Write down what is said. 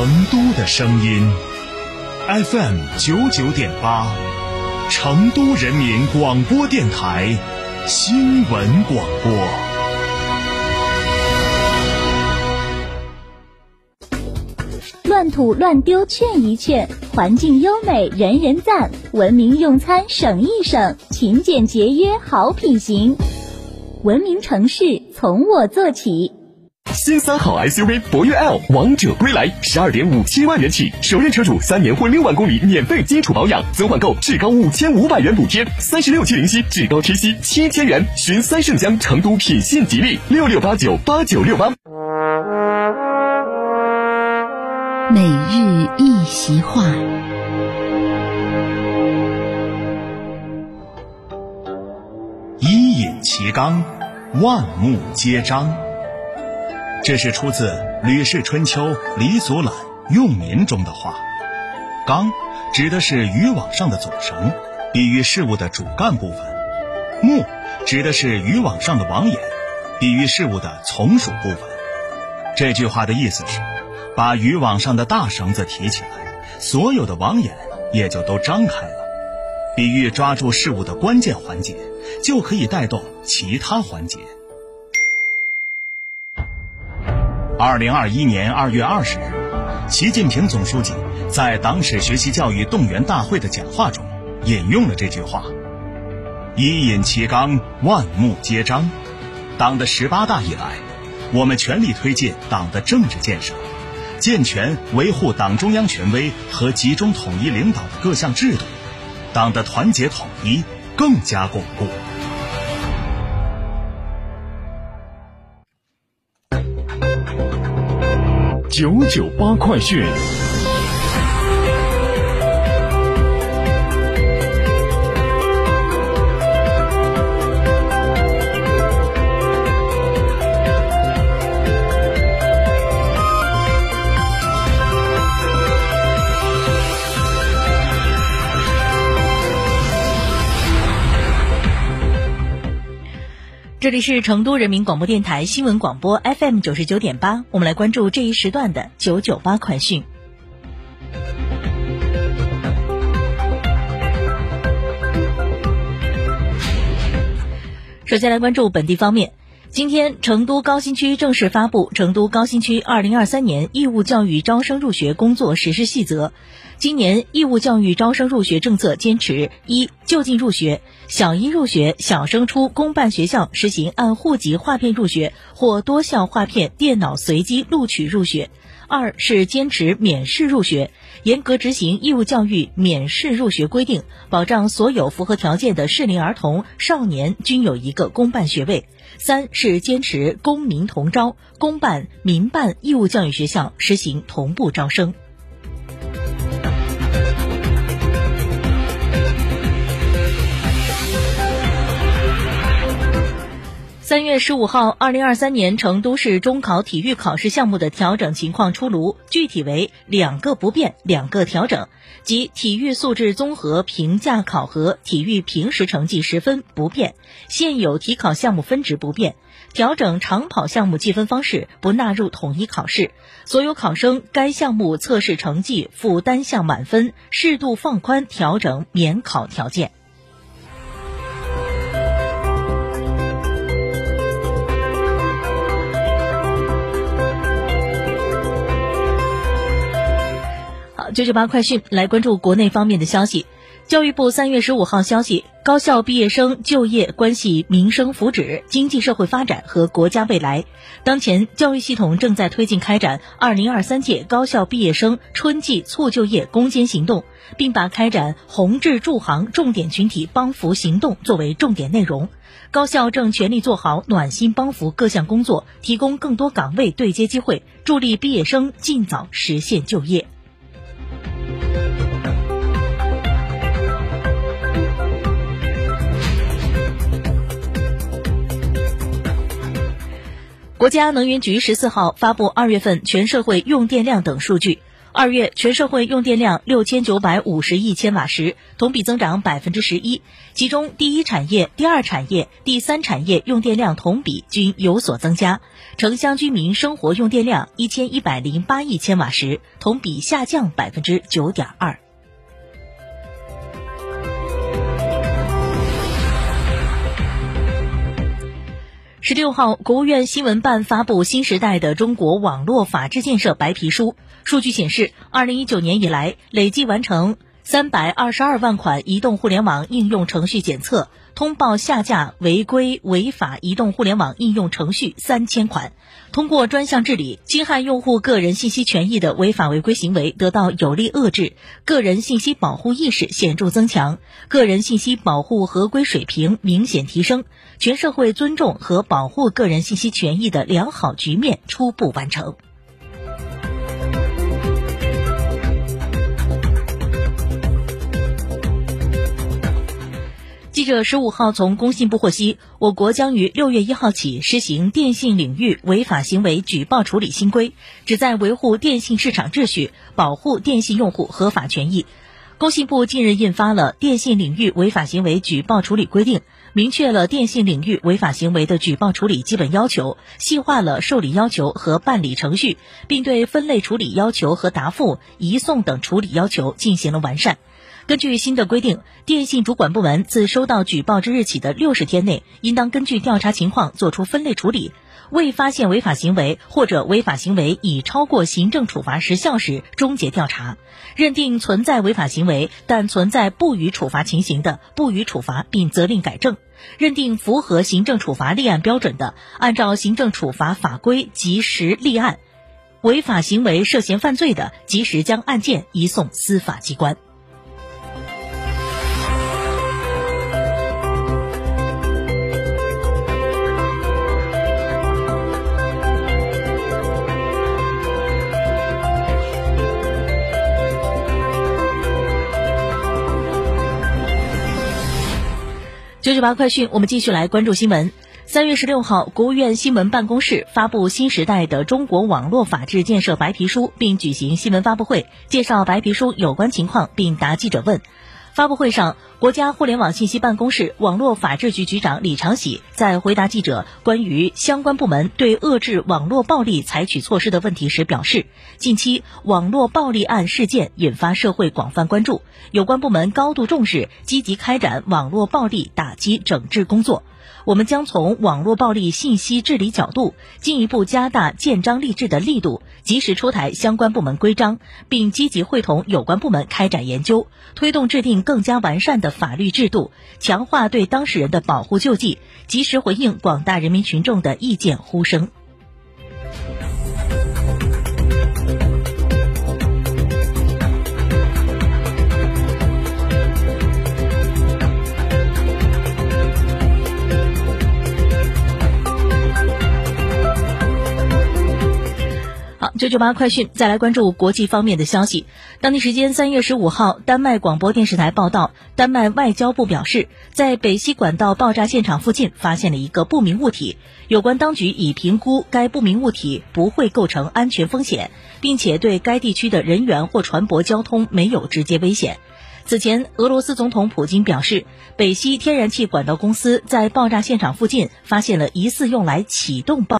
成都的声音，FM 九九点八，成都人民广播电台新闻广播。乱吐乱丢劝一劝，环境优美人人赞，文明用餐省一省，勤俭节约好品行。文明城市从我做起。新三好 SUV 博越 L 王者归来，十二点五七万元起，首任车主三年或六万公里免费基础保养，增换购至高五千五百元补贴，三十六期零息，至高贴息七千元。寻三圣江成都品信吉利六六八九八九六八。每日一席话，一饮其纲，万木皆张。这是出自《吕氏春秋·李祖览·用民》中的话。纲指的是渔网上的总绳，比喻事物的主干部分；目指的是渔网上的网眼，比喻事物的从属部分。这句话的意思是，把渔网上的大绳子提起来，所有的网眼也就都张开了，比喻抓住事物的关键环节，就可以带动其他环节。二零二一年二月二十日，习近平总书记在党史学习教育动员大会的讲话中引用了这句话：“一饮其纲，万木皆张。”党的十八大以来，我们全力推进党的政治建设，健全维护党中央权威和集中统一领导的各项制度，党的团结统一更加巩固。九九八快讯。这里是成都人民广播电台新闻广播 FM 九十九点八，我们来关注这一时段的九九八快讯。首先来关注本地方面，今天成都高新区正式发布《成都高新区2023年义务教育招生入学工作实施细则》。今年义务教育招生入学政策坚持：一、就近入学，小一入学、小升初公办学校实行按户籍划片入学或多校划片电脑随机录取入学；二是坚持免试入学，严格执行义务教育免试入学规定，保障所有符合条件的适龄儿童、少年均有一个公办学位；三是坚持公民同招，公办、民办义务教育学校实行同步招生。三月十五号，二零二三年成都市中考体育考试项目的调整情况出炉，具体为两个不变，两个调整，即体育素质综合评价考核体育平时成绩十分不变，现有体考项目分值不变，调整长跑项目计分方式不纳入统一考试，所有考生该项目测试成绩负单项满分，适度放宽调整免考条件。九九八快讯来关注国内方面的消息。教育部三月十五号消息，高校毕业生就业关系民生福祉、经济社会发展和国家未来。当前，教育系统正在推进开展二零二三届高校毕业生春季促就业攻坚行动，并把开展宏志助行重点群体帮扶行动作为重点内容。高校正全力做好暖心帮扶各项工作，提供更多岗位对接机会，助力毕业生尽早实现就业。国家能源局十四号发布二月份全社会用电量等数据。二月全社会用电量六千九百五十亿千瓦时，同比增长百分之十一。其中，第一产业、第二产业、第三产业用电量同比均有所增加。城乡居民生活用电量一千一百零八亿千瓦时，同比下降百分之九点二。十六号，国务院新闻办发布新时代的中国网络法治建设白皮书。数据显示，二零一九年以来，累计完成三百二十二万款移动互联网应用程序检测，通报下架违规违法移动互联网应用程序三千款。通过专项治理，侵害用户个人信息权益的违法违规行为得到有力遏制，个人信息保护意识显著增强，个人信息保护合规水平明显提升，全社会尊重和保护个人信息权益的良好局面初步完成。记者十五号从工信部获悉，我国将于六月一号起实行电信领域违法行为举报处理新规，旨在维护电信市场秩序，保护电信用户合法权益。工信部近日印发了《电信领域违法行为举报处理规定》，明确了电信领域违法行为的举报处理基本要求，细化了受理要求和办理程序，并对分类处理要求和答复、移送等处理要求进行了完善。根据新的规定，电信主管部门自收到举报之日起的六十天内，应当根据调查情况作出分类处理。未发现违法行为或者违法行为已超过行政处罚时效时，终结调查。认定存在违法行为但存在不予处罚情形的，不予处罚并责令改正；认定符合行政处罚立案标准的，按照行政处罚法规及时立案。违法行为涉嫌犯罪的，及时将案件移送司法机关。九九八快讯，我们继续来关注新闻。三月十六号，国务院新闻办公室发布新时代的中国网络法治建设白皮书，并举行新闻发布会，介绍白皮书有关情况，并答记者问。发布会上，国家互联网信息办公室网络法制局局长李长喜在回答记者关于相关部门对遏制网络暴力采取措施的问题时表示，近期网络暴力案事件引发社会广泛关注，有关部门高度重视，积极开展网络暴力打击整治工作。我们将从网络暴力信息治理角度，进一步加大建章立制的力度，及时出台相关部门规章，并积极会同有关部门开展研究，推动制定更加完善的法律制度，强化对当事人的保护救济，及时回应广大人民群众的意见呼声。九九八快讯，再来关注国际方面的消息。当地时间三月十五号，丹麦广播电视台报道，丹麦外交部表示，在北溪管道爆炸现场附近发现了一个不明物体，有关当局已评估该不明物体不会构成安全风险，并且对该地区的人员或船舶交通没有直接危险。此前，俄罗斯总统普京表示，北溪天然气管道公司在爆炸现场附近发现了疑似用来启动爆。